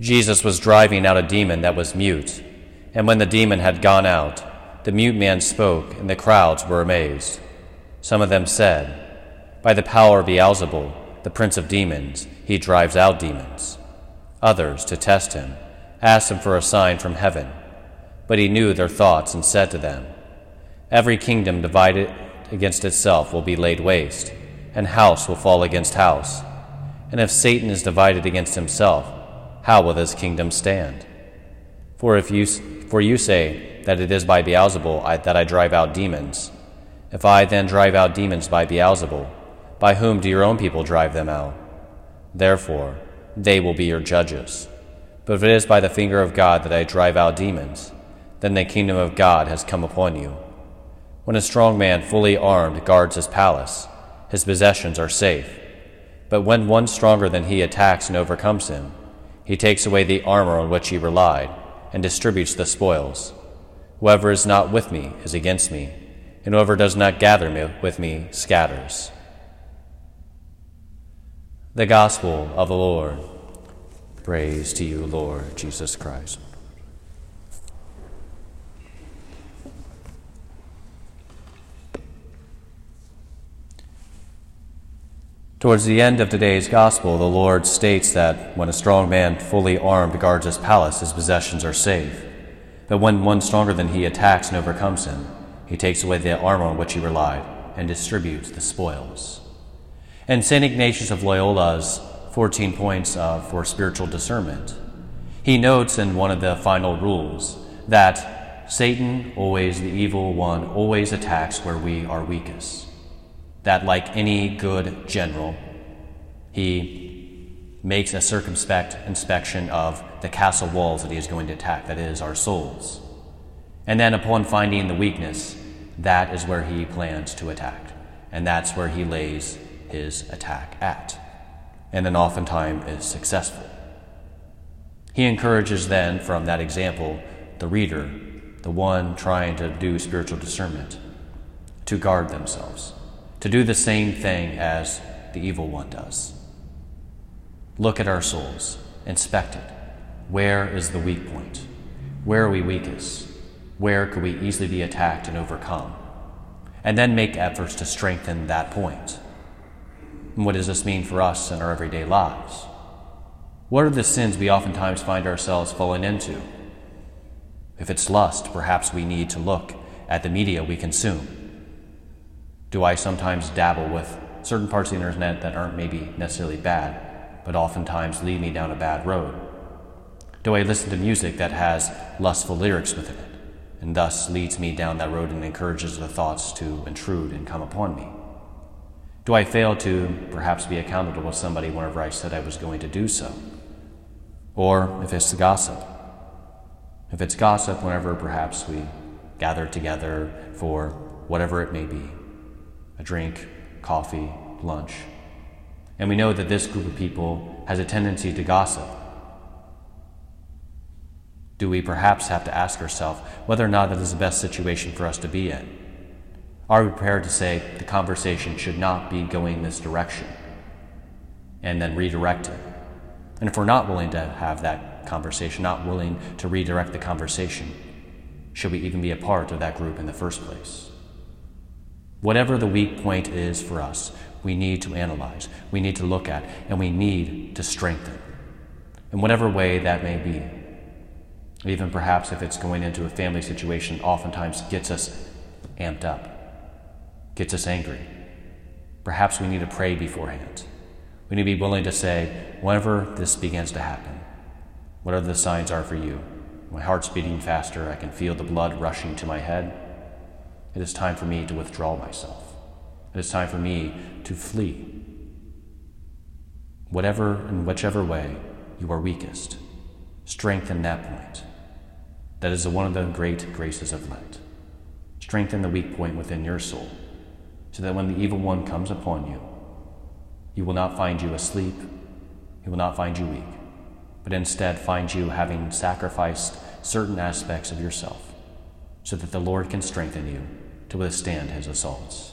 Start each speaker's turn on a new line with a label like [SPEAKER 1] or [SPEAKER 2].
[SPEAKER 1] Jesus was driving out a demon that was mute, and when the demon had gone out, the mute man spoke, and the crowds were amazed. Some of them said, By the power of Beelzebul, the prince of demons, he drives out demons. Others, to test him, asked him for a sign from heaven. But he knew their thoughts and said to them, Every kingdom divided against itself will be laid waste, and house will fall against house. And if Satan is divided against himself, how will this kingdom stand? For if you, for you say that it is by Beelzebul I, that I drive out demons, if I then drive out demons by Beelzebul, by whom do your own people drive them out? Therefore, they will be your judges. But if it is by the finger of God that I drive out demons, then the kingdom of God has come upon you. When a strong man fully armed guards his palace, his possessions are safe. But when one stronger than he attacks and overcomes him, he takes away the armor on which he relied and distributes the spoils. Whoever is not with me is against me, and whoever does not gather me with me scatters. The Gospel of the Lord. Praise to you, Lord Jesus Christ. Towards the end of today's gospel, the Lord states that when a strong man fully armed guards his palace, his possessions are safe. But when one stronger than he attacks and overcomes him, he takes away the armor on which he relied and distributes the spoils. And St. Ignatius of Loyola's 14 points uh, for spiritual discernment, he notes in one of the final rules that Satan, always the evil one, always attacks where we are weakest that, like any good general, he makes a circumspect inspection of the castle walls that he is going to attack, that is, our souls. And then, upon finding the weakness, that is where he plans to attack. And that's where he lays his attack at. And then, oftentimes, is successful. He encourages, then, from that example, the reader, the one trying to do spiritual discernment, to guard themselves to do the same thing as the evil one does. Look at our souls, inspect it. Where is the weak point? Where are we weakest? Where could we easily be attacked and overcome? And then make efforts to strengthen that point. And what does this mean for us in our everyday lives? What are the sins we oftentimes find ourselves falling into? If it's lust, perhaps we need to look at the media we consume do I sometimes dabble with certain parts of the internet that aren't maybe necessarily bad, but oftentimes lead me down a bad road? Do I listen to music that has lustful lyrics within it, and thus leads me down that road and encourages the thoughts to intrude and come upon me? Do I fail to perhaps be accountable to somebody whenever I said I was going to do so? Or if it's gossip, if it's gossip, whenever perhaps we gather together for whatever it may be, a drink, coffee, lunch. And we know that this group of people has a tendency to gossip. Do we perhaps have to ask ourselves whether or not that is the best situation for us to be in? Are we prepared to say the conversation should not be going this direction and then redirect it? And if we're not willing to have that conversation, not willing to redirect the conversation, should we even be a part of that group in the first place? Whatever the weak point is for us, we need to analyze, we need to look at, and we need to strengthen. In whatever way that may be. Even perhaps if it's going into a family situation, oftentimes gets us amped up, gets us angry. Perhaps we need to pray beforehand. We need to be willing to say, whenever this begins to happen, whatever the signs are for you, my heart's beating faster, I can feel the blood rushing to my head. It is time for me to withdraw myself. It is time for me to flee. Whatever and whichever way you are weakest, strengthen that point. That is one of the great graces of Lent. Strengthen the weak point within your soul, so that when the evil one comes upon you, he will not find you asleep, he will not find you weak, but instead find you having sacrificed certain aspects of yourself so that the Lord can strengthen you to withstand his assaults.